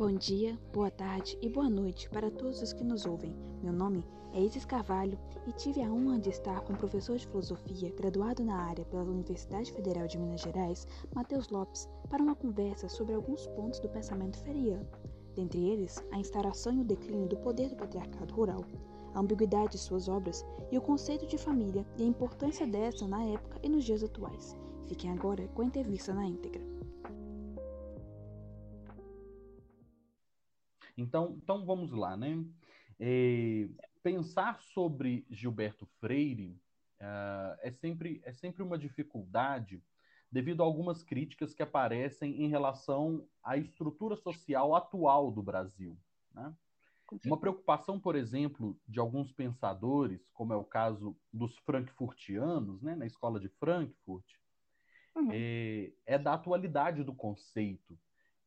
Bom dia, boa tarde e boa noite para todos os que nos ouvem. Meu nome é Isis Carvalho e tive a honra de estar com o professor de filosofia, graduado na área pela Universidade Federal de Minas Gerais, Matheus Lopes, para uma conversa sobre alguns pontos do pensamento feriano. Dentre eles, a instauração e o declínio do poder do patriarcado rural, a ambiguidade de suas obras e o conceito de família e a importância dessa na época e nos dias atuais. Fiquem agora com a entrevista na íntegra. Então, então vamos lá, né? É, pensar sobre Gilberto Freire uh, é, sempre, é sempre uma dificuldade devido a algumas críticas que aparecem em relação à estrutura social atual do Brasil. Né? Uma preocupação, por exemplo, de alguns pensadores, como é o caso dos frankfurtianos, né, na escola de Frankfurt, uhum. é, é da atualidade do conceito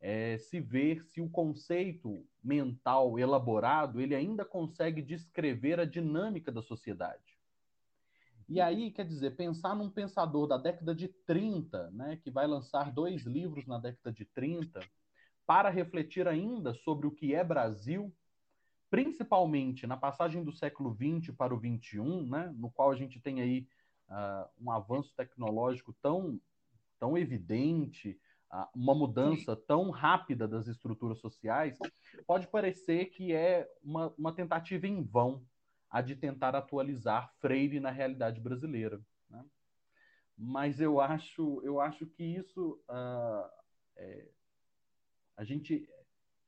é, se ver se o conceito mental elaborado ele ainda consegue descrever a dinâmica da sociedade. E aí, quer dizer, pensar num pensador da década de 30, né, que vai lançar dois livros na década de 30, para refletir ainda sobre o que é Brasil, principalmente na passagem do século XX para o XXI, né, no qual a gente tem aí uh, um avanço tecnológico tão, tão evidente, uma mudança tão rápida das estruturas sociais, pode parecer que é uma, uma tentativa em vão a de tentar atualizar Freire na realidade brasileira. Né? Mas eu acho, eu acho que isso uh, é, a gente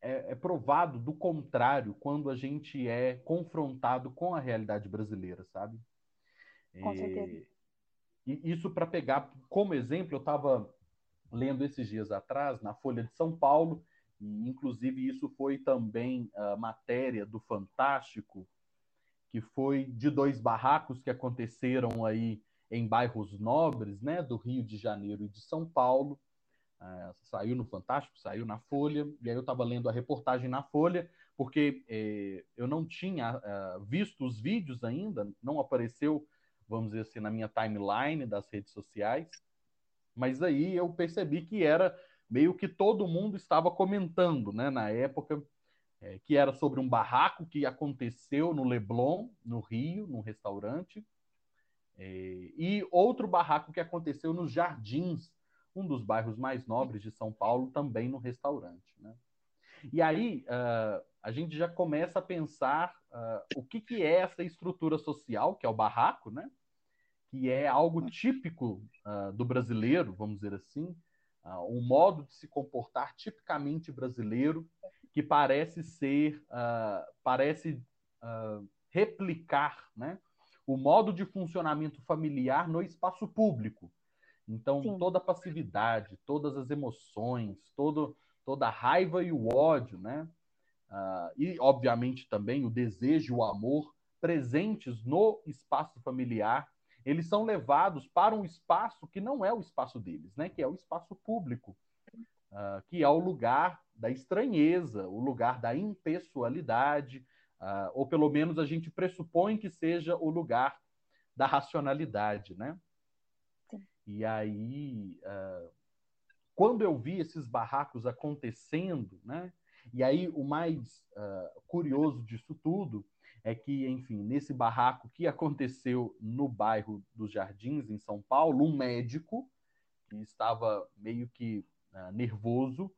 é, é, provado do contrário quando a gente é confrontado com a realidade brasileira, sabe? Com certeza. E isso para pegar como exemplo, eu estava lendo esses dias atrás na Folha de São Paulo, e inclusive isso foi também a matéria do Fantástico, que foi de dois barracos que aconteceram aí em bairros nobres, né, do Rio de Janeiro e de São Paulo. Uh, saiu no Fantástico, saiu na Folha, e aí eu estava lendo a reportagem na Folha, porque eh, eu não tinha uh, visto os vídeos ainda, não apareceu, vamos dizer assim, na minha timeline das redes sociais. Mas aí eu percebi que era meio que todo mundo estava comentando, né, na época, é, que era sobre um barraco que aconteceu no Leblon, no Rio, num restaurante, é, e outro barraco que aconteceu nos Jardins, um dos bairros mais nobres de São Paulo, também no restaurante. Né? E aí uh, a gente já começa a pensar uh, o que, que é essa estrutura social, que é o barraco, né? Que é algo típico uh, do brasileiro, vamos dizer assim, uh, um modo de se comportar tipicamente brasileiro, que parece ser, uh, parece replicar né, o modo de funcionamento familiar no espaço público. Então, Sim. toda a passividade, todas as emoções, todo, toda a raiva e o ódio, né? e, obviamente, também o desejo e o amor presentes no espaço familiar eles são levados para um espaço que não é o espaço deles, né? que é o espaço público, uh, que é o lugar da estranheza, o lugar da impessoalidade, uh, ou pelo menos a gente pressupõe que seja o lugar da racionalidade. Né? E aí, uh, quando eu vi esses barracos acontecendo, né? e aí o mais curioso disso tudo é que, enfim, nesse barraco que aconteceu no bairro dos Jardins, em São Paulo, um médico que estava meio que uh, nervoso,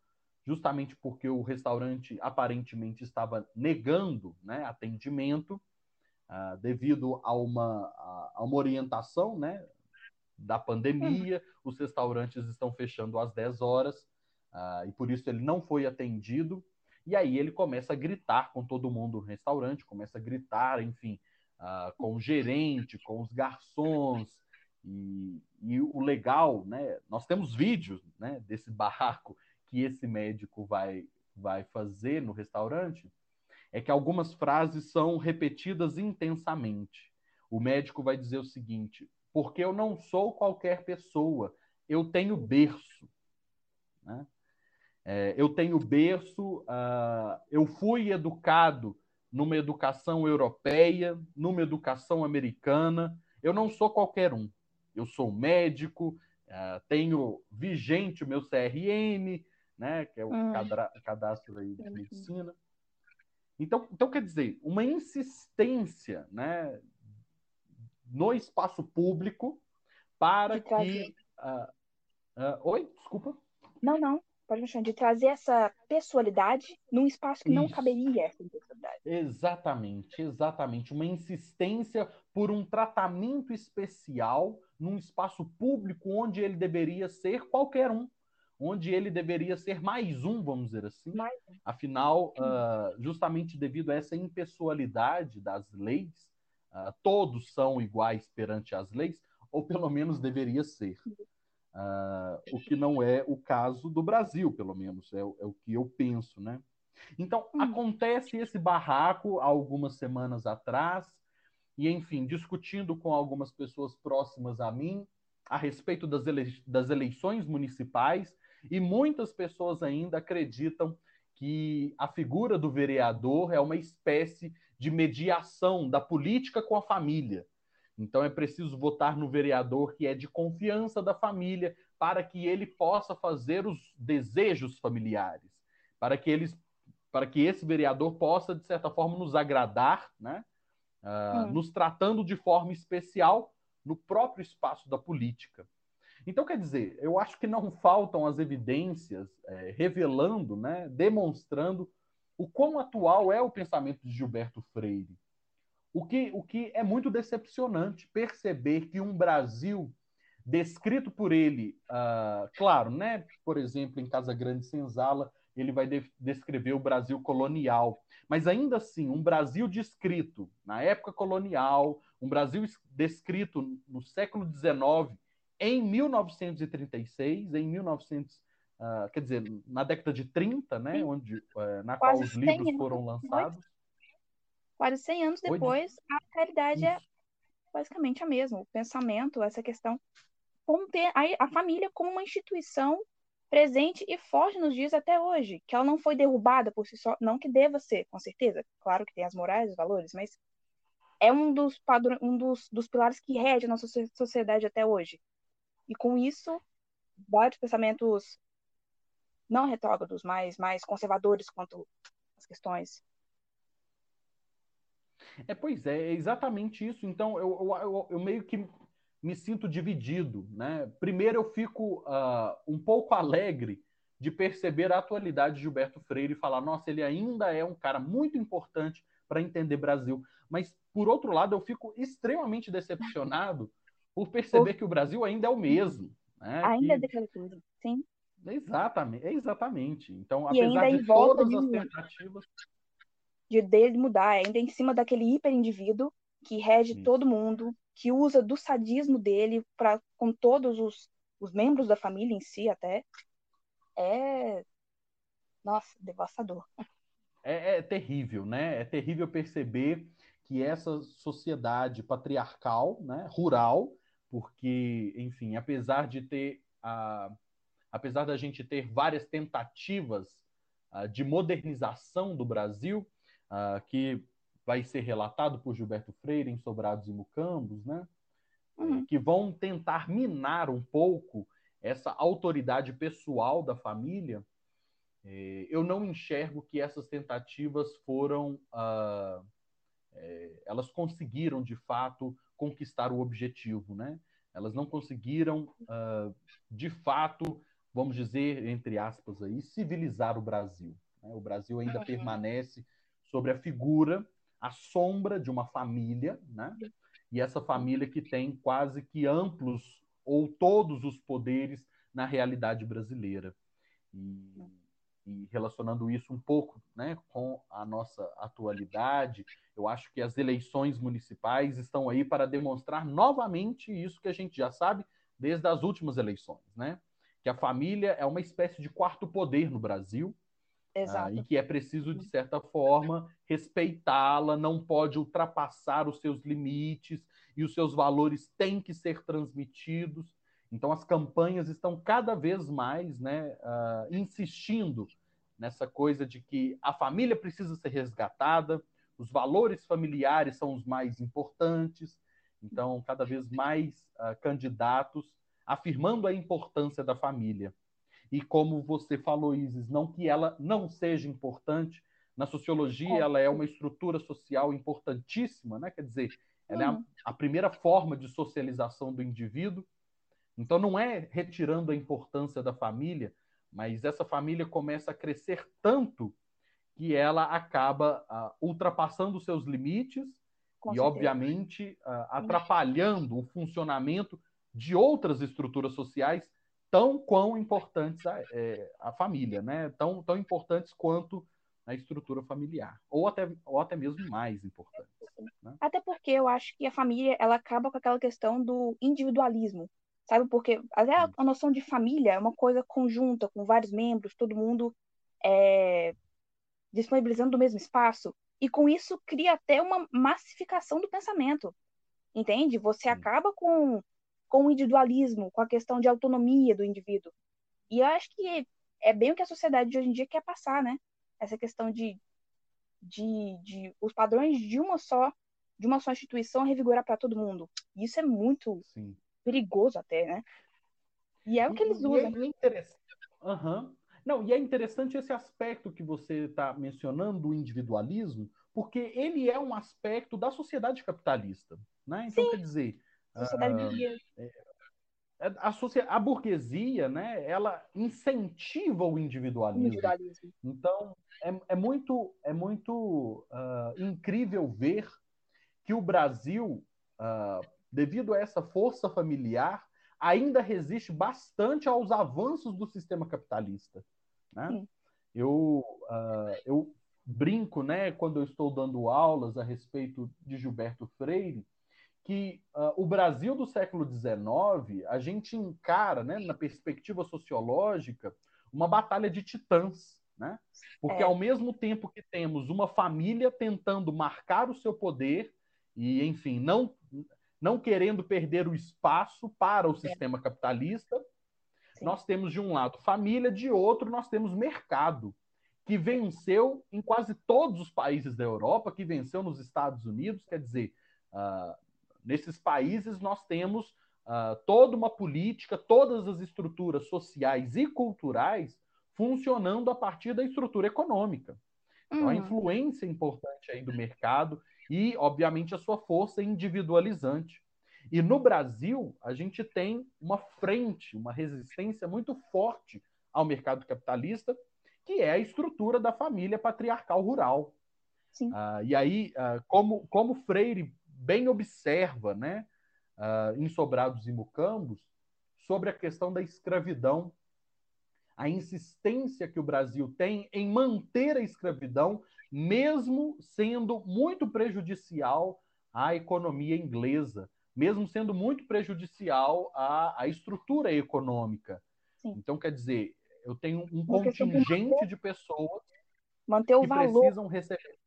justamente porque o restaurante aparentemente estava negando né, atendimento uh, devido a uma, a, uma orientação né, da pandemia, os restaurantes estão fechando às 10 horas, uh, e por isso ele não foi atendido. E aí ele começa a gritar com todo mundo no restaurante, começa a gritar, enfim, uh, com o gerente, com os garçons. E, e, o legal, né? Nós temos vídeos né, desse barraco que esse médico vai, vai fazer no restaurante, é que algumas frases são repetidas intensamente. O médico vai dizer o seguinte: porque eu não sou qualquer pessoa, eu tenho berço. Né? É, eu tenho berço, uh, eu fui educado numa educação europeia, numa educação americana. Eu não sou qualquer um. Eu sou médico, uh, tenho vigente o meu CRM, né? Que é o hum. cadastro aí de medicina. Então, então, quer dizer, uma insistência né, no espaço público para que. Uh, oi, desculpa. Não, não, pode me chamar de trazer essa pessoalidade num espaço que Isso. não caberia essa pessoalidade. Exatamente, exatamente. Uma insistência por um tratamento especial num espaço público onde ele deveria ser qualquer um onde ele deveria ser mais um, vamos dizer assim. Afinal, uh, justamente devido a essa impessoalidade das leis, uh, todos são iguais perante as leis, ou pelo menos deveria ser. Uh, o que não é o caso do Brasil, pelo menos, é, é o que eu penso, né? Então, hum. acontece esse barraco algumas semanas atrás, e enfim, discutindo com algumas pessoas próximas a mim a respeito das, ele das eleições municipais, e muitas pessoas ainda acreditam que a figura do vereador é uma espécie de mediação da política com a família. Então é preciso votar no vereador que é de confiança da família para que ele possa fazer os desejos familiares, para que eles para que esse vereador possa de certa forma nos agradar, né? Uh, nos tratando de forma especial no próprio espaço da política. Então, quer dizer, eu acho que não faltam as evidências é, revelando, né, demonstrando o quão atual é o pensamento de Gilberto Freire. O que, o que é muito decepcionante perceber que um Brasil descrito por ele, uh, claro, né, por exemplo, em Casa Grande Senzala, ele vai de descrever o Brasil colonial, mas ainda assim, um Brasil descrito na época colonial, um Brasil descrito no século XIX, em 1936, em 1900, uh, ah, quer dizer, na década de 30, né, onde, uh, na qual os livros foram lançados. Quase 100 anos depois, a realidade é basicamente a mesma. O pensamento, essa questão, como ter a, a família como uma instituição presente e forte nos dias até hoje, que ela não foi derrubada por si só, não que deva ser, com certeza, claro que tem as morais, os valores, mas é um dos, padrões, um dos, dos pilares que rege a nossa sociedade até hoje. E com isso, vários pensamentos não retrógrados, mas mais conservadores quanto às questões. É, pois é, é exatamente isso. Então, eu, eu, eu, meio que me sinto dividido. Né? Primeiro, eu fico uh, um pouco alegre de perceber a atualidade de Gilberto Freire e falar: nossa, ele ainda é um cara muito importante para entender Brasil. Mas, por outro lado, eu fico extremamente decepcionado por perceber que o Brasil ainda é o mesmo. Né? Ainda é que... é daquela coisa, sim. Exatamente, exatamente. Então, e apesar de todas as tentativas. De dele mudar, ainda em cima daquele hiperindivíduo que rege todo mundo, que usa do sadismo dele para com todos os, os membros da família em si até. É. Nossa, devastador. É, é terrível, né? É terrível perceber que essa sociedade patriarcal, né, rural, porque, enfim, apesar de ter a, apesar da gente ter várias tentativas uh, de modernização do Brasil, uh, que vai ser relatado por Gilberto Freire em Sobrados e Mucambos, né? Uhum. Que vão tentar minar um pouco essa autoridade pessoal da família. Eh, eu não enxergo que essas tentativas foram, uh, eh, elas conseguiram de fato conquistar o objetivo, né? Elas não conseguiram, uh, de fato, vamos dizer, entre aspas aí, civilizar o Brasil. Né? O Brasil ainda uhum. permanece sobre a figura, a sombra de uma família, né? E essa família que tem quase que amplos ou todos os poderes na realidade brasileira. E, e relacionando isso um pouco né, com a nossa atualidade, eu acho que as eleições municipais estão aí para demonstrar novamente isso que a gente já sabe desde as últimas eleições, né? Que a família é uma espécie de quarto poder no Brasil. Uh, e que é preciso, de certa forma, respeitá-la, não pode ultrapassar os seus limites e os seus valores têm que ser transmitidos. Então, as campanhas estão cada vez mais né, uh, insistindo nessa coisa de que a família precisa ser resgatada, os valores familiares são os mais importantes. Então, cada vez mais uh, candidatos afirmando a importância da família. E como você falou, Isis, não que ela não seja importante, na sociologia ela é uma estrutura social importantíssima, né? quer dizer, ela é a, a primeira forma de socialização do indivíduo, então não é retirando a importância da família, mas essa família começa a crescer tanto que ela acaba uh, ultrapassando seus limites Com e, certeza. obviamente, uh, atrapalhando o funcionamento de outras estruturas sociais tão quão importantes a, é, a família, né? Tão, tão importantes quanto a estrutura familiar, ou até, ou até mesmo mais importantes. Né? Até porque eu acho que a família ela acaba com aquela questão do individualismo, sabe? Porque até a, a noção de família é uma coisa conjunta, com vários membros, todo mundo é, disponibilizando o mesmo espaço, e com isso cria até uma massificação do pensamento, entende? Você acaba com com o individualismo, com a questão de autonomia do indivíduo. E eu acho que é bem o que a sociedade de hoje em dia quer passar, né? Essa questão de, de, de os padrões de uma só de uma só instituição revigorar para todo mundo. Isso é muito Sim. perigoso até, né? E é o que eles e, usam. E é interessante. Uhum. Não, e é interessante esse aspecto que você está mencionando do individualismo, porque ele é um aspecto da sociedade capitalista, né? Então, Sim. quer dizer, Sociedade uh, burguesa. É, é, a, a burguesia, né, ela incentiva o individualismo. individualismo. Então, é, é, muito, é muito uh, incrível ver que o Brasil, uh, devido a essa força familiar, ainda resiste bastante aos avanços do sistema capitalista. Né? Eu, uh, eu brinco, né, quando eu estou dando aulas a respeito de Gilberto Freire, que uh, o Brasil do século XIX, a gente encara, né, na perspectiva sociológica, uma batalha de titãs, né? Porque é. ao mesmo tempo que temos uma família tentando marcar o seu poder e, enfim, não não querendo perder o espaço para o é. sistema capitalista, Sim. nós temos de um lado família, de outro nós temos mercado, que venceu em quase todos os países da Europa, que venceu nos Estados Unidos, quer dizer, uh, Nesses países, nós temos uh, toda uma política, todas as estruturas sociais e culturais funcionando a partir da estrutura econômica. Então, a uhum. influência importante aí do mercado e, obviamente, a sua força individualizante. E no Brasil, a gente tem uma frente, uma resistência muito forte ao mercado capitalista, que é a estrutura da família patriarcal rural. Uh, e aí, uh, como, como Freire bem observa, né, uh, em Sobrados e Mucambos, sobre a questão da escravidão, a insistência que o Brasil tem em manter a escravidão, mesmo sendo muito prejudicial à economia inglesa, mesmo sendo muito prejudicial à, à estrutura econômica. Sim. Então, quer dizer, eu tenho um contingente de pessoas manter o que valor, precisam receber.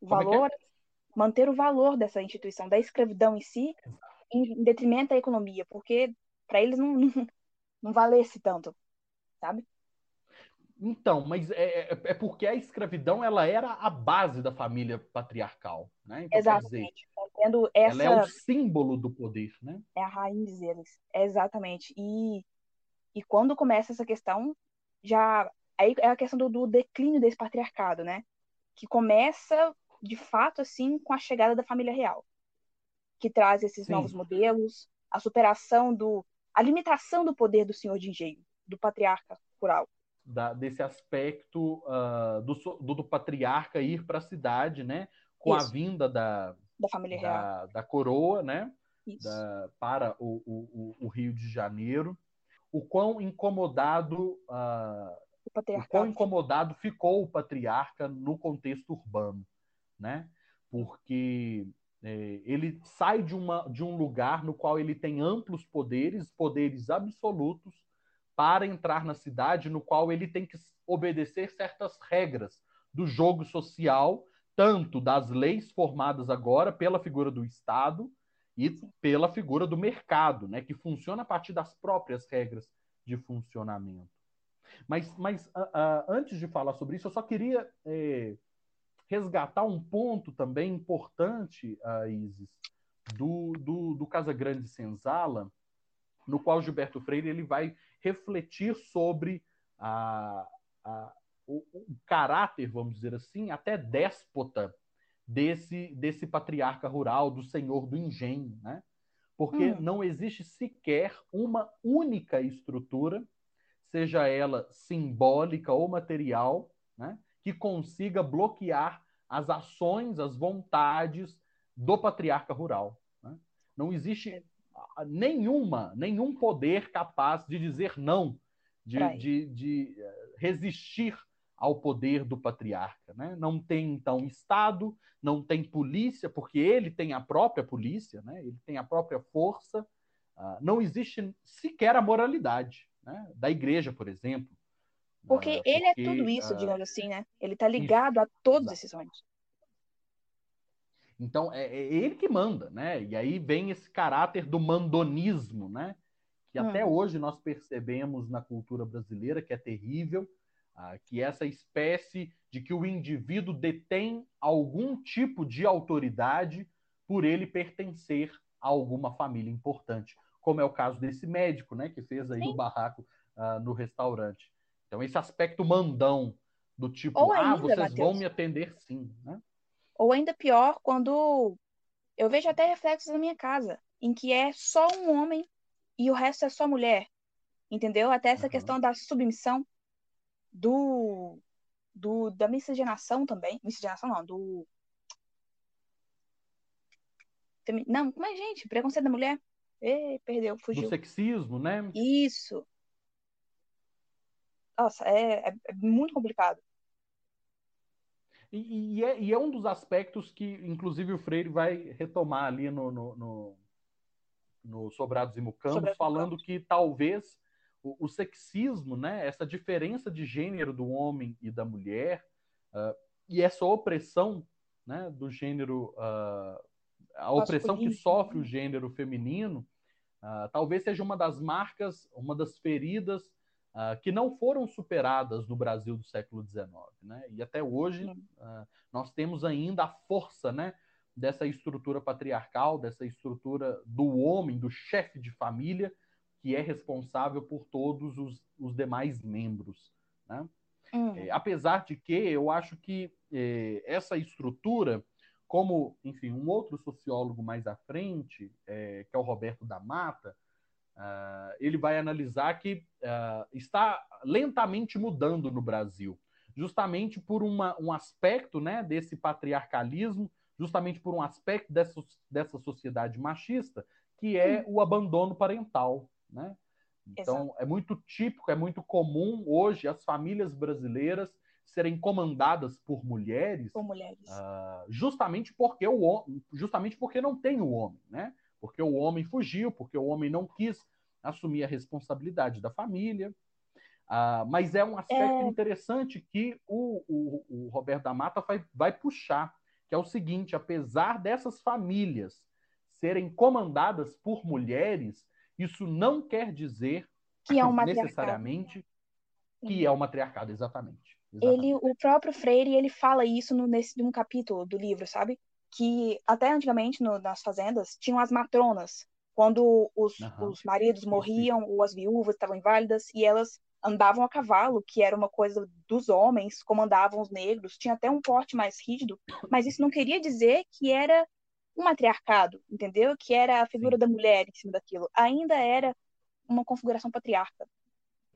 O é é? valor, é manter o valor dessa instituição, da escravidão em si, em detrimento da economia, porque para eles não, não, não valesse tanto, sabe? Então, mas é, é, é, porque a escravidão ela era a base da família patriarcal, né? Então, exatamente. Dizer, essa... Ela é o símbolo do poder, né? É a raiz deles, exatamente. E, e quando começa essa questão, já aí é a questão do, do declínio desse patriarcado, né? Que começa de fato, assim, com a chegada da família real, que traz esses Sim. novos modelos, a superação do. a limitação do poder do senhor de engenho, do patriarca rural. Da, desse aspecto uh, do, do, do, patriarca ir para a cidade, né? Com Isso. a vinda da, da família da, real. Da coroa, né? Da, para o, o, o, Rio de Janeiro. O quão incomodado. Uh, o, o quão incomodado ficou o patriarca no contexto urbano né? Porque é, ele sai de, uma, de um lugar no qual ele tem amplos poderes, poderes absolutos, para entrar na cidade, no qual ele tem que obedecer certas regras do jogo social, tanto das leis formadas agora pela figura do Estado e pela figura do mercado, né, que funciona a partir das próprias regras de funcionamento. Mas, mas uh, uh, antes de falar sobre isso, eu só queria é, resgatar um ponto também importante, a Isis, do, do, do Casa Grande Senzala, no qual Gilberto Freire ele vai refletir sobre a, a, o, o, caráter, vamos dizer assim, até déspota desse, desse patriarca rural, do senhor do engenho, né? Porque hum. não existe sequer uma única estrutura, seja ela simbólica ou material, né? Que consiga bloquear as ações, as vontades do patriarca rural. Né? Não existe nenhuma, nenhum poder capaz de dizer não, de, de, de eh, resistir ao poder do patriarca. Né? Não tem, então, Estado, não tem polícia, porque ele tem a própria polícia, né? ele tem a própria força. Uh, não existe sequer a moralidade né? da igreja, por exemplo. Porque ele é tudo isso, uh, digamos assim, né? Ele está ligado isso, a todos esses sonhos. Então, é, é, ele que manda, né? E aí vem esse caráter do mandonismo, né? Que hum. até hoje nós percebemos na cultura brasileira, que é terrível, ah, que essa espécie de que o indivíduo detém algum tipo de autoridade por ele pertencer a alguma família importante, como é o caso desse médico, né? Que fez aí Sim. o barraco uh, no restaurante. Então, esse aspecto mandão do tipo, Ou ah, vocês Mateus. vão me atender sim, né? Ou ainda pior, quando eu vejo até reflexos na minha casa, em que é só um homem e o resto é só mulher. Entendeu? Até essa uhum. questão da submissão do, do da miscigenação também. Miscigenação não, do. Não, mas, gente, preconceito da mulher. Ei, perdeu, fugiu. Do sexismo, né? Isso. Nossa, é, é, é muito complicado. E, e, é, e, é, um dos aspectos que, inclusive, o Freire vai retomar ali no, no, no, no Sobrados e Mucambos, falando que talvez o, o, sexismo, né, essa diferença de gênero do homem e da mulher, uh, e essa opressão né, do gênero, uh, a opressão que sofre o gênero feminino, uh, talvez seja uma das marcas, uma das feridas uh, que não foram superadas no Brasil do século XIX. Né? E até hoje uh, nós temos ainda a força né, dessa estrutura patriarcal, dessa estrutura do homem, do chefe de família, que é responsável por todos os, os demais membros. Né? Uhum. É, apesar de que eu acho que é, essa estrutura, como, enfim, um outro sociólogo mais à frente, é, que é o Roberto da Mata, Uh, ele vai analisar que uh, está lentamente mudando no Brasil, justamente por uma, um aspecto né, desse patriarcalismo, justamente por um aspecto dessa, dessa sociedade machista, que é o abandono parental. Né? Então, Exato. é muito típico, é muito comum hoje as famílias brasileiras serem comandadas por mulheres, por mulheres. Uh, justamente porque o justamente porque não tem o homem, né? Porque o homem fugiu, porque o homem não quis assumir a responsabilidade da família. Ah, mas é um aspecto é... interessante que o, o, o, Roberto da Mata vai, vai puxar, que é o seguinte: apesar dessas famílias serem comandadas por mulheres, isso não quer dizer que é um necessariamente que é o matriarcado, exatamente. exatamente. Ele, o próprio Freire, ele fala isso no, nesse um capítulo do livro, sabe? Que até antigamente no, nas fazendas tinham as matronas, quando os, uhum. os maridos morriam ou as viúvas estavam inválidas e elas andavam a cavalo, que era uma coisa dos homens, comandavam os negros, tinha até um porte mais rígido, mas isso não queria dizer que era um matriarcado, entendeu? Que era a figura Sim. da mulher em cima daquilo. Ainda era uma configuração patriarca.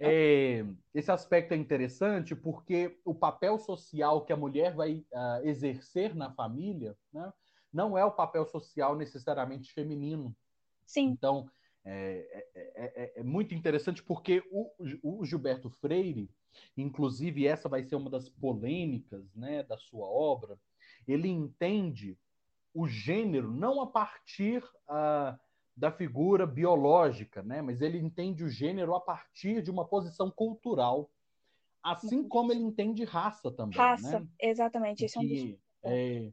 É, esse aspecto é interessante porque o papel social que a mulher vai uh, exercer na família né, não é o papel social necessariamente feminino. Sim. Então, é, é, é muito interessante porque o, o, Gilberto Freire, inclusive essa vai ser uma das polêmicas né, da sua obra, ele entende o gênero não a partir uh, da figura biológica, né? Mas ele entende o gênero a partir de uma posição cultural, assim como ele entende raça também. Raça, né? exatamente. Esse que, é, um é,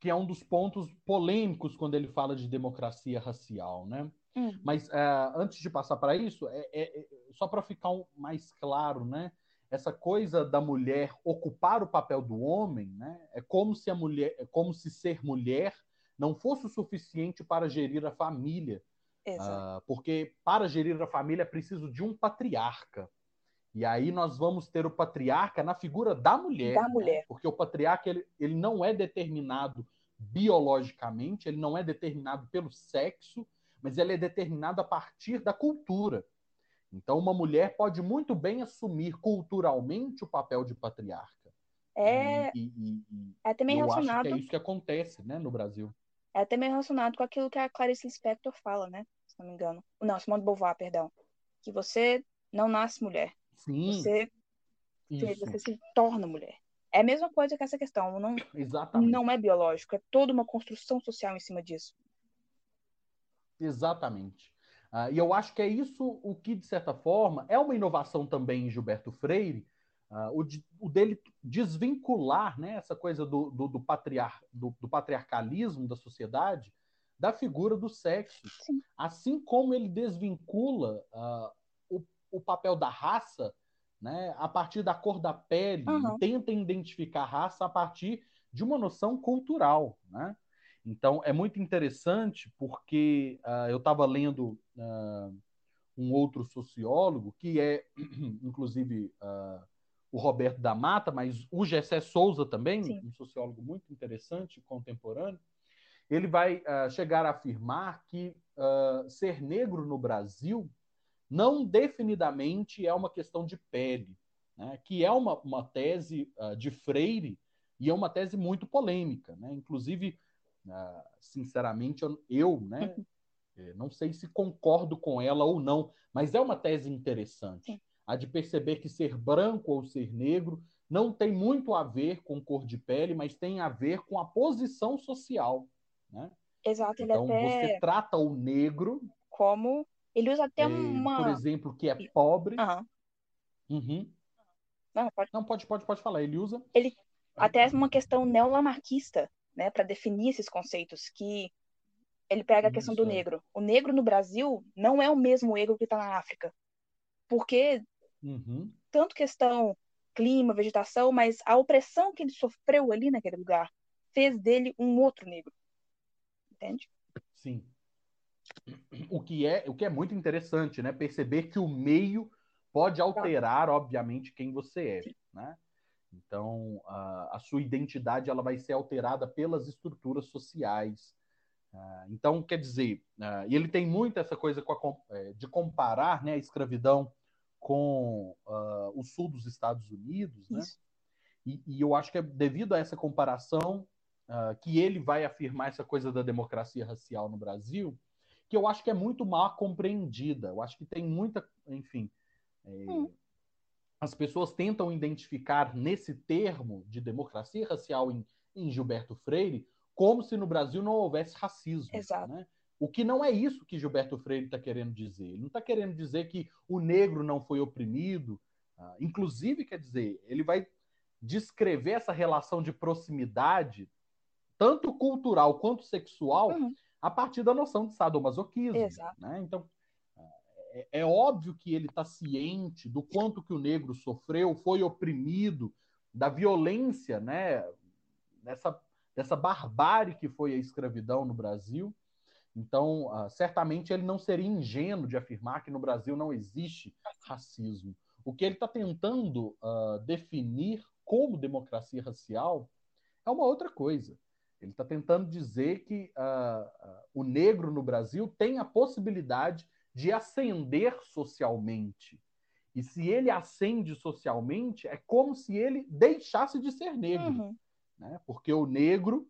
que é um dos pontos polêmicos quando ele fala de democracia racial, né? Hum. Mas uh, antes de passar para isso, é, é, é só para ficar um, mais claro, né? Essa coisa da mulher ocupar o papel do homem, né? É como se a mulher, é como se ser mulher não fosse o suficiente para gerir a família, Uh, porque para gerir a família é preciso de um patriarca. E aí nós vamos ter o patriarca na figura da mulher. Da né? mulher. Porque o patriarca ele, ele não é determinado biologicamente, ele não é determinado pelo sexo, mas ele é determinado a partir da cultura. Então, uma mulher pode muito bem assumir culturalmente o papel de patriarca. É, e, e, e é também eu relacionado. Acho que é isso que acontece né, no Brasil. É até meio relacionado com aquilo que a Clarice Lispector fala, né? Se não me engano. Não, Simone de Beauvoir, perdão. Que você não nasce mulher. Sim. Você, você se torna mulher. É a mesma coisa que essa questão. Não, Exatamente. não é biológico, é toda uma construção social em cima disso. Exatamente. Uh, e eu acho que é isso o que, de certa forma, é uma inovação também em Gilberto Freire, uh, o, o, dele desvincular né, essa coisa do, do, do, patriar, do, do patriarcalismo da sociedade da figura do sexo. Sim. Assim como ele desvincula uh, o, o papel da raça né, a partir da cor da pele, uhum. tenta identificar a raça a partir de uma noção cultural. Né? Então, é muito interessante porque uh, eu estava lendo um outro sociólogo, que é, inclusive, o Roberto da Mata, mas o Gessé Souza também, Sim. um sociólogo muito interessante, contemporâneo, ele vai chegar a afirmar que ser negro no Brasil não definidamente é uma questão de pele, né? que é uma, uma tese de Freire e é uma tese muito polêmica. Né? Inclusive, Uh, sinceramente, eu, eu né, é, não sei se concordo com ela ou não, mas é uma tese interessante. A de perceber que ser branco ou ser negro não tem muito a ver com cor de pele, mas tem a ver com a posição social. Né? Exato, então, ele até... você trata o negro como. Ele usa até é, uma. Por exemplo, que é pobre. Uhum. Uhum. Não, pode... não, pode, pode, pode falar. Ele usa. Ele até uma questão neolamarquista né, para definir esses conceitos, que ele pega a questão do é. negro. O negro no Brasil não é o mesmo negro que está na África. Porque, uhum. tanto questão clima, vegetação, mas a opressão que ele sofreu ali naquele lugar fez dele um outro negro. Entende? Sim. O que é, o que é muito interessante, né? Perceber que o meio pode alterar, obviamente, quem você é, Sim. né? Então, a, a, sua identidade ela vai ser alterada pelas estruturas sociais. Uh, então, quer dizer, uh, e ele tem muito essa coisa a, é, de comparar né, a escravidão com uh, o sul dos Estados Unidos, né? E, e, eu acho que é devido a essa comparação que ele vai afirmar essa coisa da democracia racial no Brasil, que eu acho que é muito mal compreendida. Eu acho que tem muita, enfim, é, hum as pessoas tentam identificar nesse termo de democracia racial em, em Gilberto Freire como se no Brasil não houvesse racismo. Exato. Né? O que não é isso que Gilberto Freire está querendo dizer. Ele não está querendo dizer que o negro não foi oprimido. Uh, inclusive, quer dizer, ele vai descrever essa relação de proximidade, tanto cultural quanto sexual, uhum. a partir da noção de sadomasoquismo. Exato. Né? Então, é, é, óbvio que ele está ciente do quanto que o negro sofreu, foi oprimido, da violência, né, dessa, dessa barbárie que foi a escravidão no Brasil. Então, uh, certamente ele não seria ingênuo de afirmar que no Brasil não existe racismo. O que ele está tentando uh, definir como democracia racial é uma outra coisa. Ele está tentando dizer que uh, o negro no Brasil tem a possibilidade de ascender socialmente. E se ele ascende socialmente, é como se ele deixasse de ser negro. Uhum. Né? Porque o negro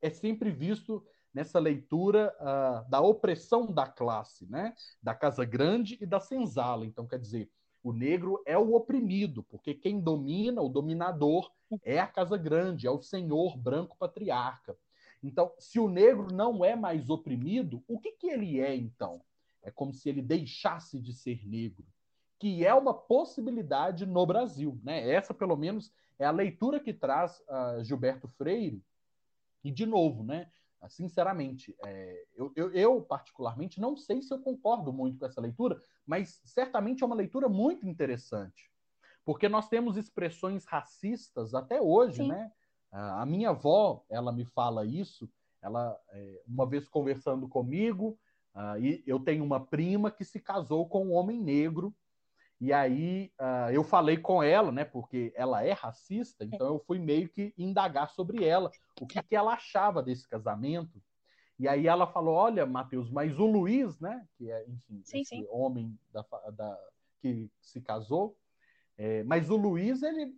é sempre visto nessa leitura uh, da opressão da classe, né? da casa grande e da senzala. Então, quer dizer, o negro é o oprimido, porque quem domina, o dominador, é a casa grande, é o senhor branco patriarca. Então, se o negro não é mais oprimido, o que, que ele é então? É como se ele deixasse de ser negro, que é uma possibilidade no Brasil. Né? Essa, pelo menos, é a leitura que traz uh, Gilberto Freire. E, de novo, né? Sinceramente, é, eu, eu, eu, particularmente não sei se eu concordo muito com essa leitura, mas certamente é uma leitura muito interessante. Porque nós temos expressões racistas até hoje, Sim. né? A minha avó, ela me fala isso, ela, é, uma vez conversando comigo, Uh, e eu tenho uma prima que se casou com um homem negro. E aí uh, eu falei com ela, né? Porque ela é racista, então eu fui meio que indagar sobre ela, o que, que ela achava desse casamento. E aí ela falou: olha, Matheus, mas o Luiz, né? Que é, enfim, sim, esse sim. homem da, da, que se casou, é, mas o Luiz, ele,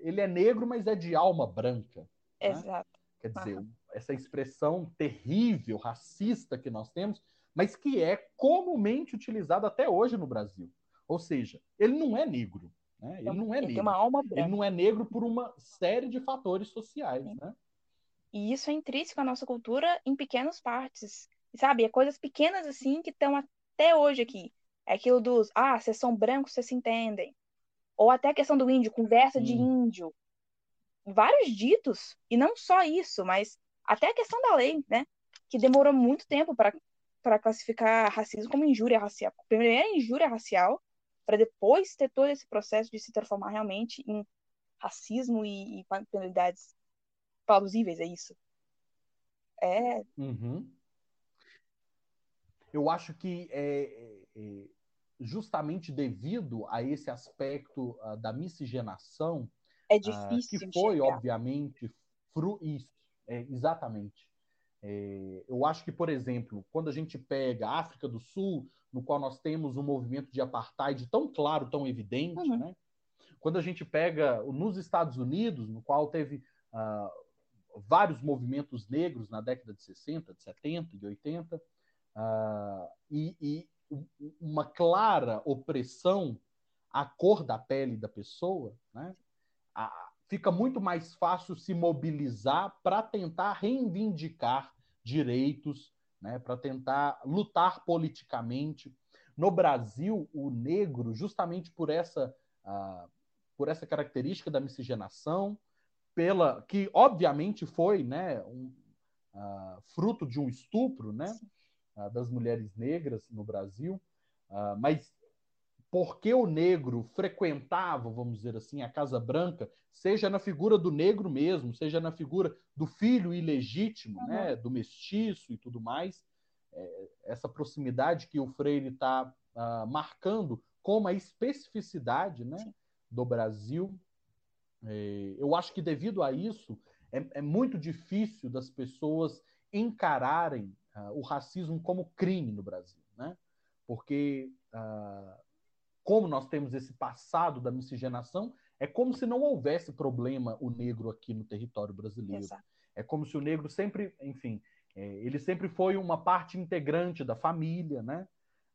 ele é negro, mas é de alma branca. Né? Exato. Quer dizer, uhum. essa expressão terrível, racista que nós temos, mas que é comumente utilizado até hoje no Brasil. Ou seja, ele não é negro. Né? Ele não é ele negro. Ele não é negro por uma série de fatores sociais. Né? E isso é intrínseco à nossa cultura em pequenas partes. Sabe? É coisas pequenas assim que estão até hoje aqui. É aquilo dos, ah, vocês são brancos, vocês se entendem. Ou até a questão do índio, conversa de índio. Vários ditos, e não só isso, mas até a questão da lei, né? Que demorou muito tempo para para classificar racismo como injúria racial. Primeiro injúria racial, para depois ter todo esse processo de se transformar realmente em racismo e, e penalidades plausíveis, é isso. É. Uhum. Eu acho que é, é, é justamente devido a esse aspecto uh, da miscigenação, é difícil uh, que foi, enxergar. obviamente, fru isso, é, exatamente. É, eu acho que, por exemplo, quando a gente pega a África do Sul, no qual nós temos um movimento de apartheid tão claro, tão evidente, uhum. né? quando a gente pega nos Estados Unidos, no qual teve uh, vários movimentos negros na década de 60, de 70, de 80, uh, e, e uma clara opressão à cor da pele da pessoa, né? A, fica muito mais fácil se mobilizar para tentar reivindicar direitos, né, para tentar lutar politicamente. No Brasil, o negro, justamente por essa, uh, por essa característica da miscigenação, pela que obviamente foi né, um, uh, fruto de um estupro né, uh, das mulheres negras no Brasil, mas porque o negro frequentava, vamos dizer assim, a Casa Branca, seja na figura do negro mesmo, seja na figura do filho ilegítimo, uhum. né, do mestiço e tudo mais, é, essa proximidade que o Freire está uh, ah, marcando como a especificidade né, do Brasil, é, eu acho que devido a isso é, é muito difícil das pessoas encararem uh, o racismo como crime no Brasil, né? Porque uh, como nós temos esse passado da miscigenação, é como se não houvesse problema o negro aqui no território brasileiro. Exato. É como se o negro sempre, enfim, é, ele sempre foi uma parte integrante da família, né?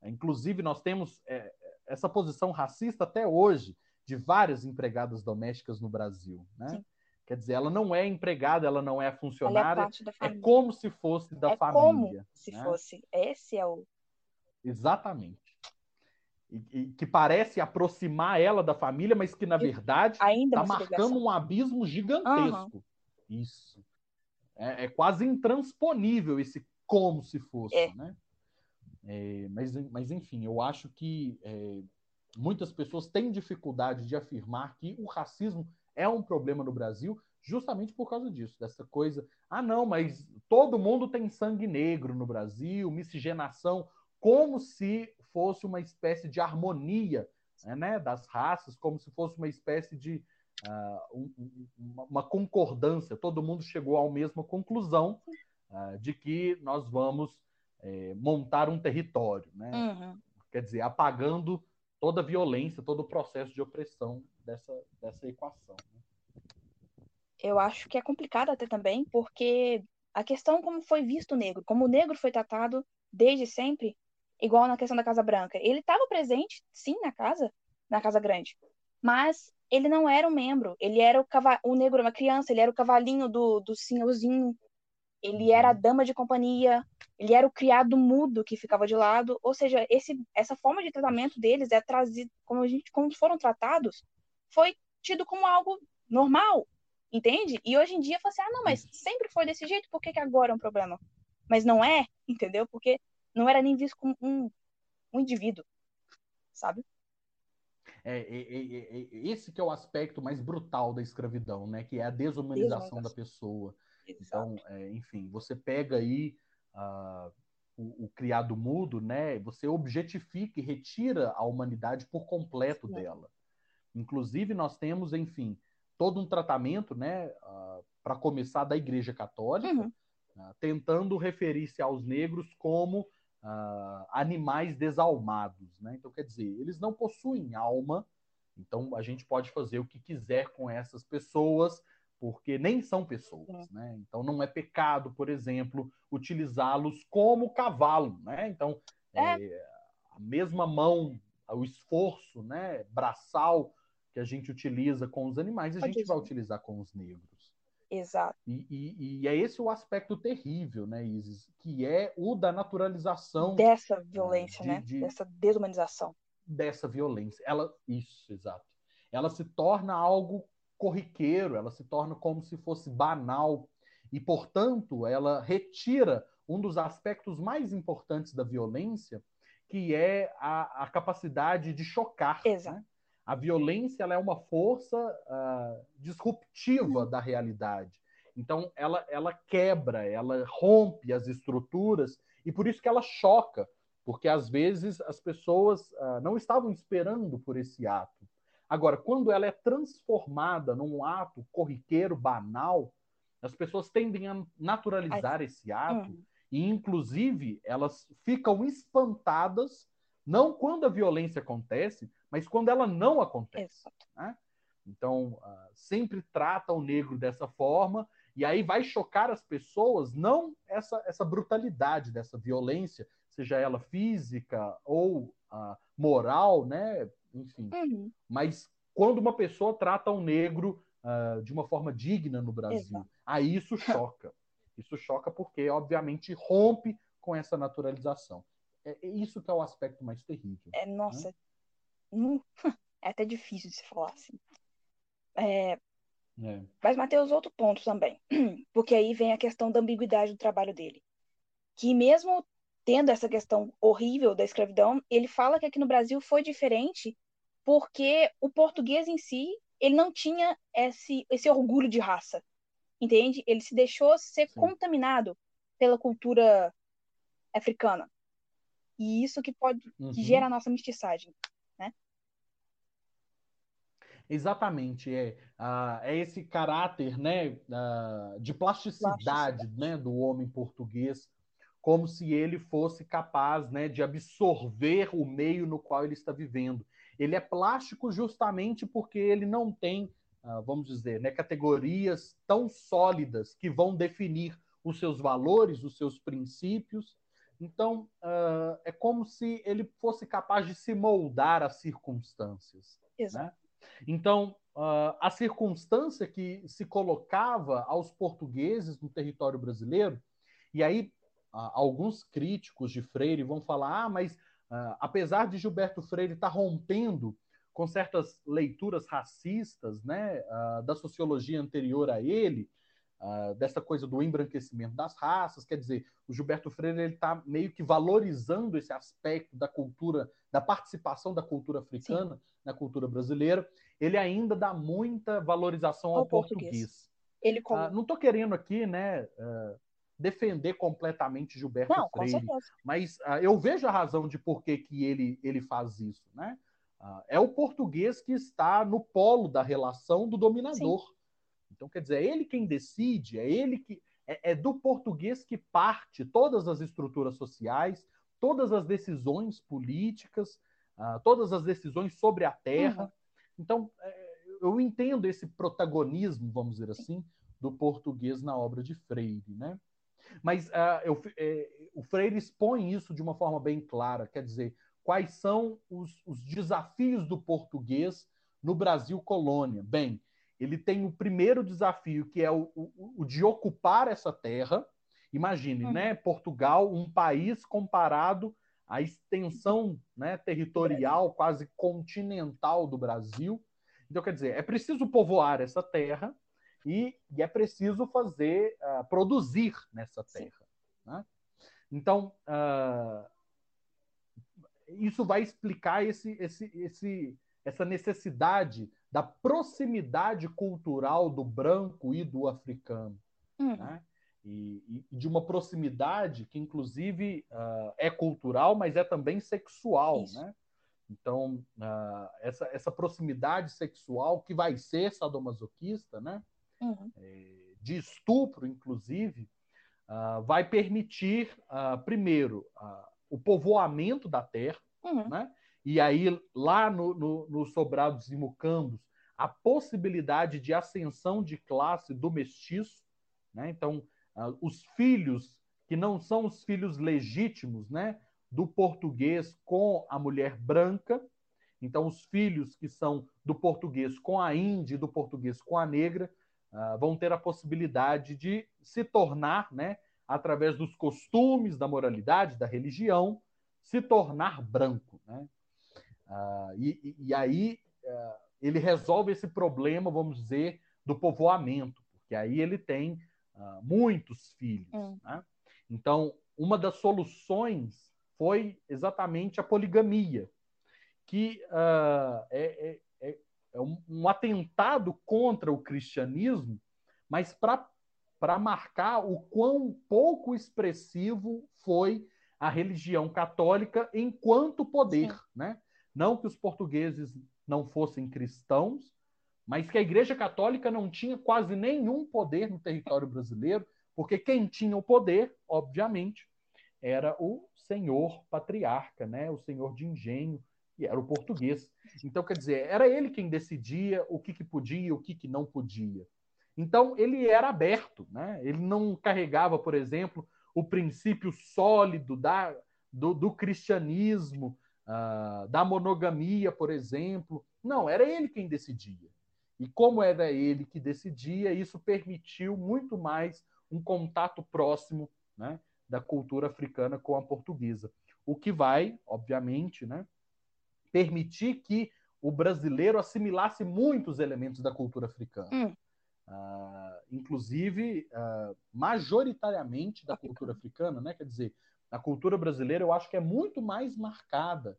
Inclusive, nós temos é, essa posição racista até hoje de várias empregadas domésticas no Brasil, né? Sim. Quer dizer, ela não é empregada, ela não é funcionária, é, é, como se fosse da é família. Como se né? fosse. Esse é o. Exatamente e, e, que parece aproximar ela da família, mas que na verdade está marcando um abismo gigantesco. Uhum. Isso. É, é, quase intransponível esse como se fosse, é. né? É, mas, mas, enfim, eu acho que é, muitas pessoas têm dificuldade de afirmar que o racismo é um problema no Brasil justamente por causa disso, dessa coisa. Ah, não, mas todo mundo tem sangue negro no Brasil, miscigenação, como se fosse uma espécie de harmonia né, das raças, como se fosse uma espécie de uh, um, uma concordância. Todo mundo chegou à mesma conclusão uh, de que nós vamos é, montar um território, né? Uhum. Quer dizer, apagando toda a violência, todo o processo de opressão dessa, dessa equação. Né? Eu acho que é complicado até também, porque a questão como foi visto o negro, como o negro foi tratado desde sempre, igual na questão da Casa Branca. Ele estava presente, sim, na casa, na Casa Grande, mas ele não era um membro. Ele era o, cava... o negro, uma criança, ele era o cavalinho do, do senhorzinho, ele era a uhum. dama de companhia, ele era o criado mudo que ficava de lado. Ou seja, esse, essa forma de tratamento deles é trazido, como a gente, como foram tratados, foi tido como algo normal, entende? E hoje em dia, fala assim, ah, não, mas sempre foi desse jeito, por que, que agora é um problema? Mas não é, entendeu? Porque não era nem visto como um, um indivíduo, sabe? É, é, é, esse que é o aspecto mais brutal da escravidão, né? Que é a desumanização da pessoa. Exato. Então, é, enfim, você pega aí uh, o, o, criado mudo, né? Você objetifica e retira a humanidade por completo Sim. dela. Inclusive, nós temos, enfim, todo um tratamento, né, uh, ah, para começar da Igreja Católica, uhum. uh, tentando referir-se aos negros como uh, animais desalmados, né? Então, quer dizer, eles não possuem alma, então a gente pode fazer o que quiser com essas pessoas, porque nem são pessoas, né? Então não é pecado, por exemplo, utilizá-los como cavalo, né? Então é. É, a mesma mão, o esforço, né, braçal que a gente utiliza com os animais, a gente vai utilizar com os negros. Exato. E, e, e, é esse o aspecto terrível, né, Isis? Que é o da naturalização. Dessa ah, violência, de, né? De, Dessa desumanização. Dessa violência. Ela, isso, exato. Ela se torna algo corriqueiro, ela se torna como se fosse banal. E, portanto, ela retira um dos aspectos mais importantes da violência, que é a, a capacidade de chocar. Exato. Né? A violência ela é uma força uh, disruptiva da realidade. Então, ela, ela quebra, ela rompe as estruturas e por isso que ela choca, porque às vezes as pessoas uh, não estavam esperando por esse ato. Agora, quando ela é transformada num ato corriqueiro, banal, as pessoas tendem a naturalizar esse ato hum. e, inclusive, elas ficam espantadas, não quando a violência acontece, mas quando ela não acontece. Né? Então, uh, sempre trata o negro dessa forma, e aí vai chocar as pessoas, não essa, essa brutalidade dessa violência, seja ela física ou uh, moral, né? Enfim. Uhum. Mas quando uma pessoa trata um negro uh, de uma forma digna no Brasil, Exato. aí isso choca. Isso choca porque, obviamente, rompe com essa naturalização. É, é isso que é o aspecto mais terrível. É, nossa, né? é até difícil de se falar assim. É... É. Mas, Matheus, outro ponto também. Porque aí vem a questão da ambiguidade do trabalho dele. Que mesmo tendo essa questão horrível da escravidão, ele fala que aqui no Brasil foi diferente porque o português em si, ele não tinha esse, esse orgulho de raça, entende? Ele se deixou ser Sim. contaminado pela cultura africana. E isso que pode uhum. que gera a nossa mestiçagem. Exatamente, é, uh, é esse caráter né, uh, de plasticidade, plasticidade, Né, do homem português, como se ele fosse capaz né, de absorver o meio no qual ele está vivendo. Ele é plástico justamente porque ele não tem, uh, vamos dizer, né, categorias tão sólidas que vão definir os seus valores, os seus princípios. Então, é como se ele fosse capaz de se moldar às circunstâncias. Né? Exato. Né? Então, uh, a circunstância que se colocava aos portugueses no território brasileiro, e aí uh, alguns críticos de Freire vão falar: ah, mas uh, apesar de Gilberto Freire estar tá rompendo com certas leituras racistas né, da sociologia anterior a ele, Uh, dessa coisa do embranquecimento das raças, quer dizer, o Gilberto Freire ele está meio que valorizando esse aspecto da cultura, da participação da cultura africana Sim. na cultura brasileira. Ele ainda dá muita valorização ao, ao português. português. Ele uh, não estou querendo aqui, né, uh, defender completamente Gilberto não, Freire, mas eu vejo a razão de por que, que ele, ele faz isso, né? é o português que está no polo da relação do dominador. Sim então, quer dizer, é ele quem decide, é ele que. É, é do português que parte todas as estruturas sociais, todas as decisões políticas, uh, todas as decisões sobre a terra. Uhum. Então, é, eu entendo esse protagonismo, vamos dizer assim, do português na obra de Freire, né? Mas uh, eu, é, o Freire expõe isso de uma forma bem clara, quer dizer, quais são os, os desafios do português no Brasil colônia. Bem, ele tem o primeiro desafio, que é o, o, o de ocupar essa terra. Imagine, uhum. né? Portugal, um país comparado à extensão né, territorial, quase continental do Brasil. Então, quer dizer, é preciso povoar essa terra e, e é preciso fazer, uh, produzir nessa terra. Né? Então, uh, isso vai explicar esse, esse, esse, essa necessidade da proximidade cultural do branco e do africano. Hum. Né? e, e de uma proximidade que, inclusive, uh, é cultural, mas é também sexual, Isso. né? Então, uh, essa, essa proximidade sexual que vai ser sadomasoquista, né? Uhum. É, de estupro, inclusive, uh, vai permitir, primeiro, o povoamento da terra, uhum. né? E aí, lá no, no, nos sobrados e mucambos, a possibilidade de ascensão de classe do mestiço, né? Então, uh, os filhos que não são os filhos legítimos, né, do português com a mulher branca, então os filhos que são do português com a índia e do português com a negra uh, vão ter a possibilidade de se tornar, né, através dos costumes, da moralidade, da religião, se tornar branco, né? Uh, e, e, aí uh, ele resolve esse problema, vamos dizer, do povoamento, porque aí ele tem uh, muitos filhos. Hum. Né? Então, uma das soluções foi exatamente a poligamia, que uh, é, é, é, um, um, atentado contra o cristianismo, mas para marcar o quão pouco expressivo foi a religião católica enquanto poder. Né? Não que os portugueses não fossem cristãos, mas que a Igreja Católica não tinha quase nenhum poder no território brasileiro, porque quem tinha o poder, obviamente, era o senhor patriarca, né? o senhor de engenho, e era o português. Então, quer dizer, era ele quem decidia o que, que podia e o que, que não podia. Então, ele era aberto, né? ele não carregava, por exemplo, o princípio sólido da, do, do cristianismo, uh, da monogamia, por exemplo. Não, era ele quem decidia. E como era ele que decidia, isso permitiu muito mais um contato próximo né, da cultura africana com a portuguesa. O que vai, obviamente, né, permitir que o brasileiro assimilasse muitos elementos da cultura africana. Hum. Uh, inclusive, uh, majoritariamente da cultura africana, né? Quer dizer, a cultura brasileira eu acho que é muito mais marcada.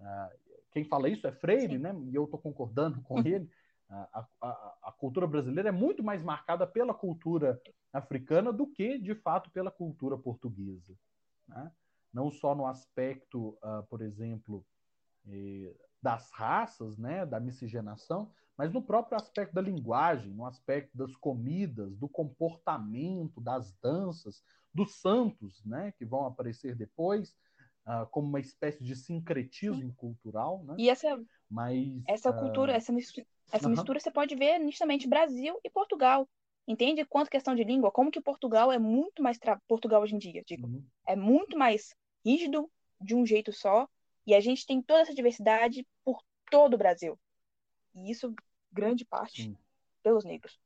Uh, quem fala isso é Freire, Sim. né? E eu estou concordando com ele. A, a, a, cultura brasileira é muito mais marcada pela cultura africana do que, de fato, pela cultura portuguesa. Né? Não só no aspecto, uh, por exemplo, eh, das raças, né, da miscigenação, mas no próprio aspecto da linguagem, no aspecto das comidas, do comportamento, das danças, dos santos, né, que vão aparecer depois, uh, como uma espécie de sincretismo Sim. cultural. Né? E essa, mas, essa cultura, uh... essa mistura essa uhum. mistura você pode ver nitidamente Brasil e Portugal. Entende quanto questão de língua, como que Portugal é muito mais tra... Portugal hoje em dia, digo, uhum. é muito mais rígido de um jeito só, e a gente tem toda essa diversidade por todo o Brasil. E isso grande parte pelos negros.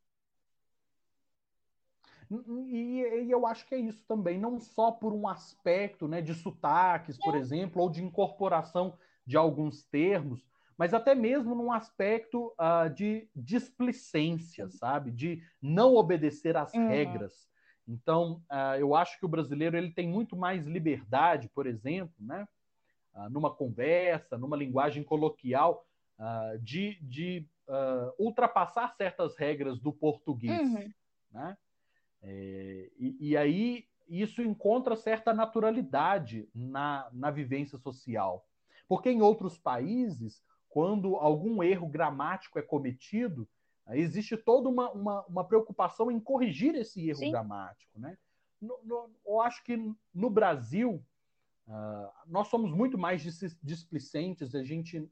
E, e, eu acho que é isso também, não só por um aspecto né, de sotaques, por exemplo, ou de incorporação de alguns termos, mas até mesmo num aspecto uh, de displicência, sabe? De não obedecer às uhum. regras. Então, uh, eu acho que o brasileiro ele tem muito mais liberdade, por exemplo, né? Uh, numa conversa, numa linguagem coloquial, de, de ultrapassar certas regras do português. Uhum. Né? É, e, e, aí isso encontra certa naturalidade na, na vivência social. Porque em outros países quando algum erro gramático é cometido, existe toda uma, uma, uma preocupação em corrigir esse erro Sim. gramático. Né? No, no, eu acho que no Brasil, uh, nós somos muito mais displicentes, a gente,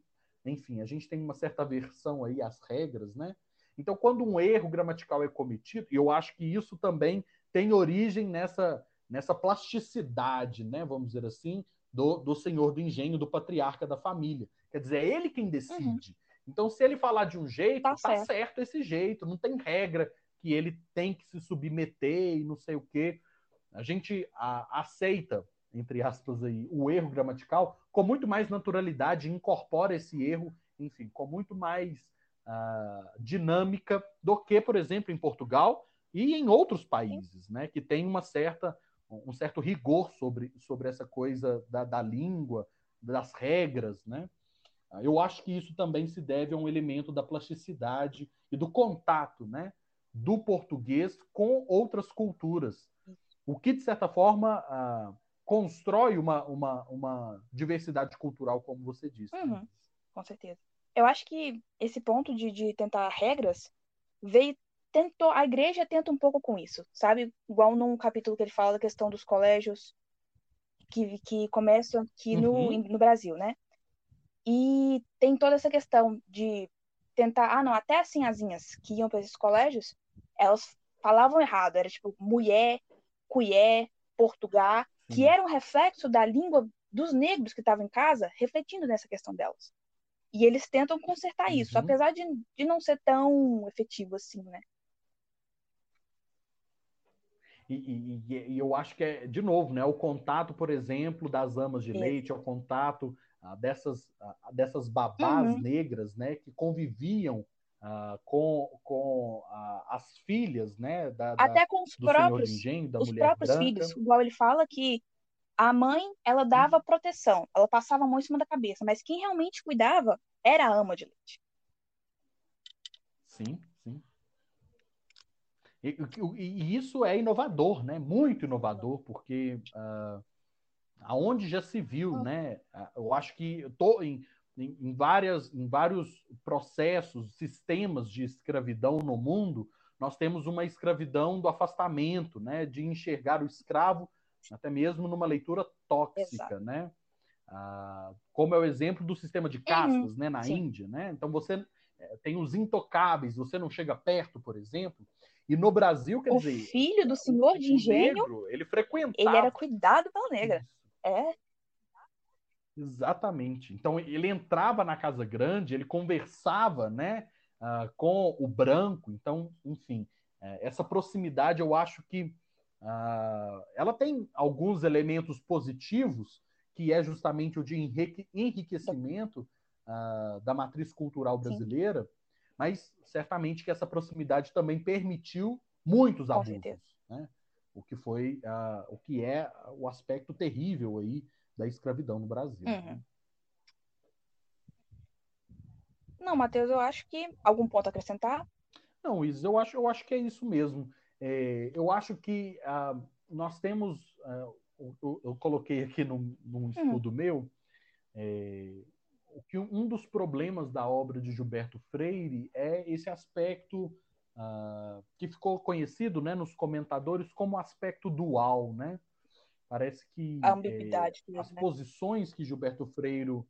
enfim, a gente tem uma certa aversão aí às regras, né? Então, quando um erro gramatical é cometido, eu acho que isso também tem origem nessa, nessa plasticidade, né, vamos dizer assim, do, do senhor do engenho, do patriarca da família. Quer dizer, é ele quem decide. Uhum. Então, se ele falar de um jeito, tá, tá certo. certo. esse jeito, não tem regra que ele tem que se submeter e não sei o quê. A gente a, aceita, entre aspas, aí, o erro gramatical com muito mais naturalidade, incorpora esse erro, enfim, com muito mais uh, dinâmica do que, por exemplo, em Portugal e em outros países, né, que tem uma certa um certo rigor sobre, sobre essa coisa da, da língua, das regras, né? Eu acho que isso também se deve a um elemento da plasticidade e do contato, né? do português com outras culturas. O que, de certa forma, uh, constrói uma, uma, uma diversidade cultural, como você disse. Uhum, com certeza. Eu acho que esse ponto de, de tentar regras veio tentou a igreja tenta um pouco com isso, sabe? Igual num capítulo que ele fala da questão dos colégios que, que começam aqui uhum. no, no Brasil, né? E tem toda essa questão de tentar, ah, não, até as sinhazinhas que iam para esses colégios, elas falavam errado, era tipo mulher, cuié, portugal, que era um reflexo da língua dos negros que estavam em casa, refletindo nessa questão delas. E eles tentam consertar isso, uhum. apesar de, de não ser tão efetivo assim, né? E, e, e, eu acho que é, de novo, né, o contato, por exemplo, das amas de leite, o contato ah, dessas, ah, dessas babás uhum. negras, né, que conviviam ah, com, com as filhas, né, da, até com os próprios, engenho, os próprios branca. filhos, igual ele fala que a mãe, ela dava uhum. proteção, ela passava a mão em cima da cabeça, mas quem realmente cuidava era a ama de leite. Sim, e, e, isso é inovador, né? Muito inovador, porque uh, aonde já se viu, né? Eu acho que tô em, em, em, várias, em vários processos, sistemas de escravidão no mundo, nós temos uma escravidão do afastamento, né? De enxergar o escravo até mesmo numa leitura tóxica, Exato. né? Uh, como é o exemplo do sistema de castas, uhum, né? Na sim. Índia, né? Então você eh, tem os intocáveis, você não chega perto, por exemplo. E no Brasil, quer o dizer. O filho do senhor de engenho. Negro, ele frequentava. Ele era cuidado pela negra. É. Exatamente. Então, ele entrava na Casa Grande, ele conversava né, uh, com o branco. Então, enfim, uh, essa proximidade eu acho que uh, ela tem alguns elementos positivos, que é justamente o de enriquecimento ah, da matriz cultural brasileira. Sim mas certamente que essa proximidade também permitiu muitos abusos, né? O que foi, o que é o aspecto terrível aí da escravidão no Brasil. Uhum. Não, Matheus, eu acho que algum ponto a acrescentar? Não, Isis, eu acho, eu acho que é isso mesmo. É, eu acho que uh, nós temos, uh, eu, eu, coloquei aqui num, num uhum. estudo uhum. meu, é, que um dos problemas da obra de Gilberto Freire é esse aspecto uh, que ficou conhecido né, nos comentadores como aspecto dual, né? Parece que é, as né? posições que Gilberto Freire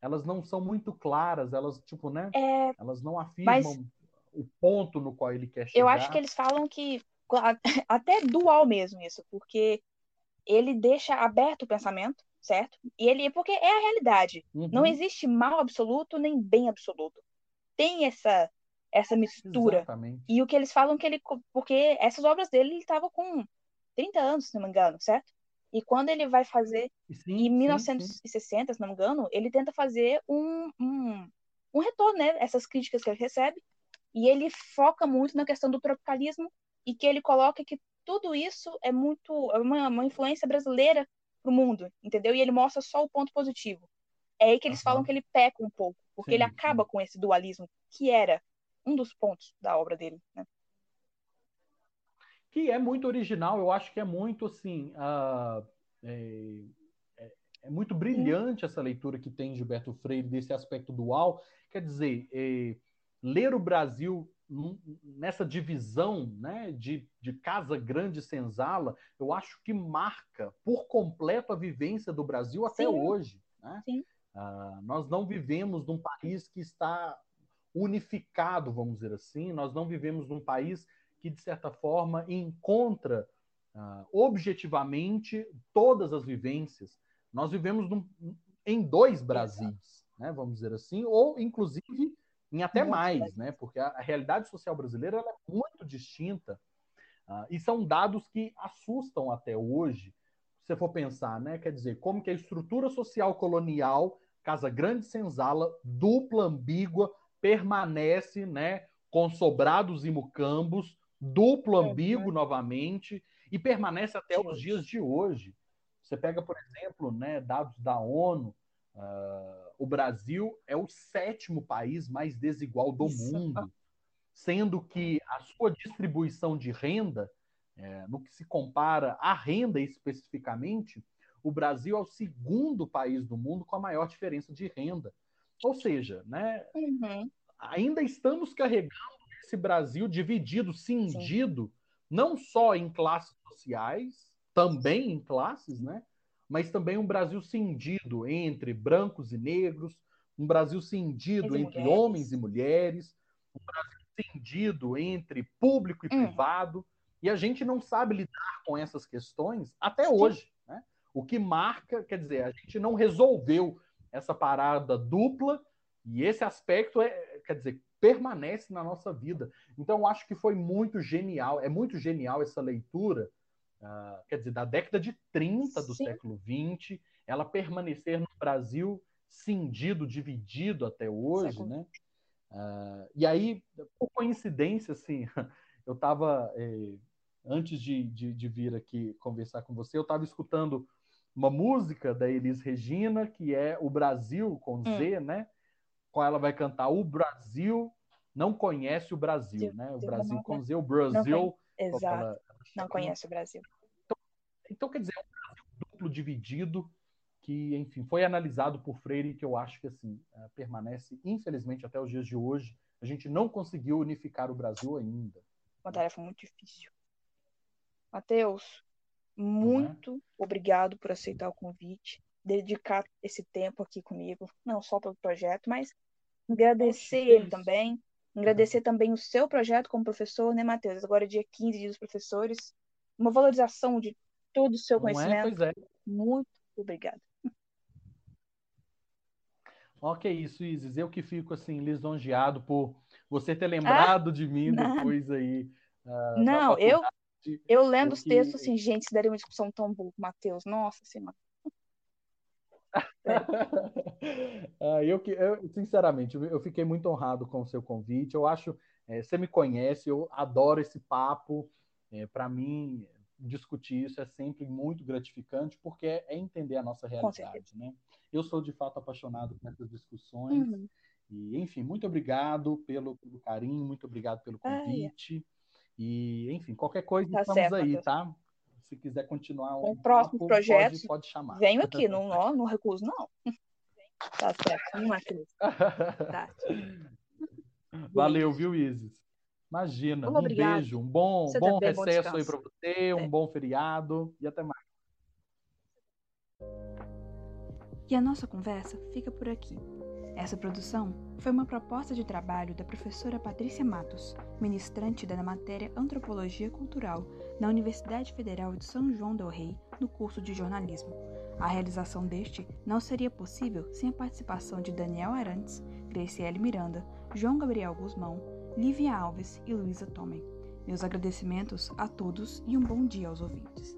elas não são muito claras, elas tipo, né? É, elas não afirmam o ponto no qual ele quer chegar. Eu acho que eles falam que até dual mesmo isso, porque ele deixa aberto o pensamento, certo? E ele, porque é a realidade. Uhum. Não existe mal absoluto nem bem absoluto. Tem essa essa mistura. Exatamente. E o que eles falam que ele, porque essas obras dele ele estava com 30 anos, se não me engano, certo? E quando ele vai fazer, sim, em 1960, sim, se não me engano, ele tenta fazer um, um, um retorno, né? Essas críticas que ele recebe. E ele foca muito na questão do tropicalismo e que ele coloca que tudo isso é muito é uma, uma influência brasileira pro mundo, entendeu? E ele mostra só o ponto positivo. É aí que eles uhum. falam que ele peca um pouco, porque sim, ele acaba com esse dualismo, que era um dos pontos da obra dele, né? Que é muito original, eu acho que é muito assim. Uh, é, é, é, muito brilhante essa leitura que tem Gilberto Freire desse aspecto dual. Quer dizer, é, ler o Brasil nessa divisão né, de, de Casa Grande Senzala, eu acho que marca por completo a vivência do Brasil até Sim. hoje. Né? Uh, nós não vivemos num país que está unificado, vamos dizer assim, nós não vivemos num país que, de certa forma, encontra uh, objetivamente todas as vivências. Nós vivemos num, em dois Brasis, né, vamos dizer assim, ou, inclusive, em até mais, né? Porque a, a, realidade social brasileira é muito distinta. Uh, e são dados que assustam até hoje, se você for pensar, né? Quer dizer, como que a estrutura social colonial, Casa Grande Senzala, dupla ambígua, permanece, né? Com sobrados e mucambos, duplo ambíguo novamente, e permanece até os dias de hoje. Você pega, por exemplo, né, dados da ONU, uh, o Brasil é o sétimo país mais desigual do Isso. mundo. sendo que a sua distribuição de renda, é, no que se compara à renda especificamente, o Brasil é o segundo país do mundo com a maior diferença de renda. Ou seja, né, uhum. ainda estamos carregando esse Brasil dividido, cindido, Sim. não só em classes sociais, também em classes, né, mas também um Brasil cindido entre brancos e negros, um Brasil cindido entre, homens e mulheres, um Brasil cindido entre público e hum. privado, e a gente não sabe lidar com essas questões até hoje. Né? O que marca, quer dizer, a gente não resolveu essa parada dupla, e esse aspecto é, quer dizer, permanece na nossa vida. Então, eu acho que foi muito genial, é muito genial essa leitura, uh, quer dizer, da década de 30 do Sim. século XX, ela permanecer no Brasil cindido, dividido até hoje, né? Uh, e aí, por coincidência, assim, eu estava, eh, antes de, de, de, vir aqui conversar com você, eu estava escutando uma música da Elis Regina, que é O Brasil, com Z, hum. né? Qual ela vai cantar O Brasil não conhece o Brasil, né? O Brasil com Z, o Brasil... Exato, ela, não conhece o Brasil. Então, então, quer dizer, é um Brasil duplo dividido, que, enfim, foi analisado por Freire, que eu acho que, assim, é, permanece, infelizmente, até os dias de hoje. A gente não conseguiu unificar o Brasil ainda. Uma tarefa muito difícil. Mateus, muito é? obrigado por aceitar o convite, dedicar esse tempo aqui comigo, não só pelo projeto, mas agradecer Poxa, ele também, agradecer também o seu projeto como professor, né, Matheus? Agora é dia 15 dos professores, uma valorização de todo o seu não é? conhecimento. É? É. Muito obrigado. Ok, isso, Isis. Eu que fico assim lisonjeado por você ter lembrado ah, de mim não. depois aí. Uh, não, eu eu lendo os textos assim, gente, se daria uma discussão tão boa com Matheus. Nossa Senhora. ah, eu, eu, sinceramente, eu fiquei muito honrado com o seu convite. Eu acho, é, você me conhece, eu adoro esse papo. É, Para mim, discutir isso é sempre muito gratificante, porque é, é entender a nossa realidade, né? Eu sou de fato apaixonado por essas discussões. Uhum. E, enfim, muito obrigado pelo, pelo, carinho, muito obrigado pelo convite. E, enfim, qualquer coisa tá estamos certo, aí, tá? Se quiser continuar um, próximo projeto, pode, pode, chamar. Venho aqui, não, não, não recuso, não. Tá certo, não é tá. Valeu, viu, Isis? Imagina. Um beijo, um bom, bom recesso bom aí para você, um é. bom feriado e até mais. E a nossa conversa fica por aqui. Essa produção foi uma proposta de trabalho da professora Patrícia Matos, ministrante da matéria Antropologia Cultural na Universidade Federal de São João del Rei, no curso de jornalismo. A realização deste não seria possível sem a participação de Daniel Arantes, Graciele Miranda, João Gabriel Guzmão, Lívia Alves e Luísa Tomem. Meus agradecimentos a todos e um bom dia aos ouvintes.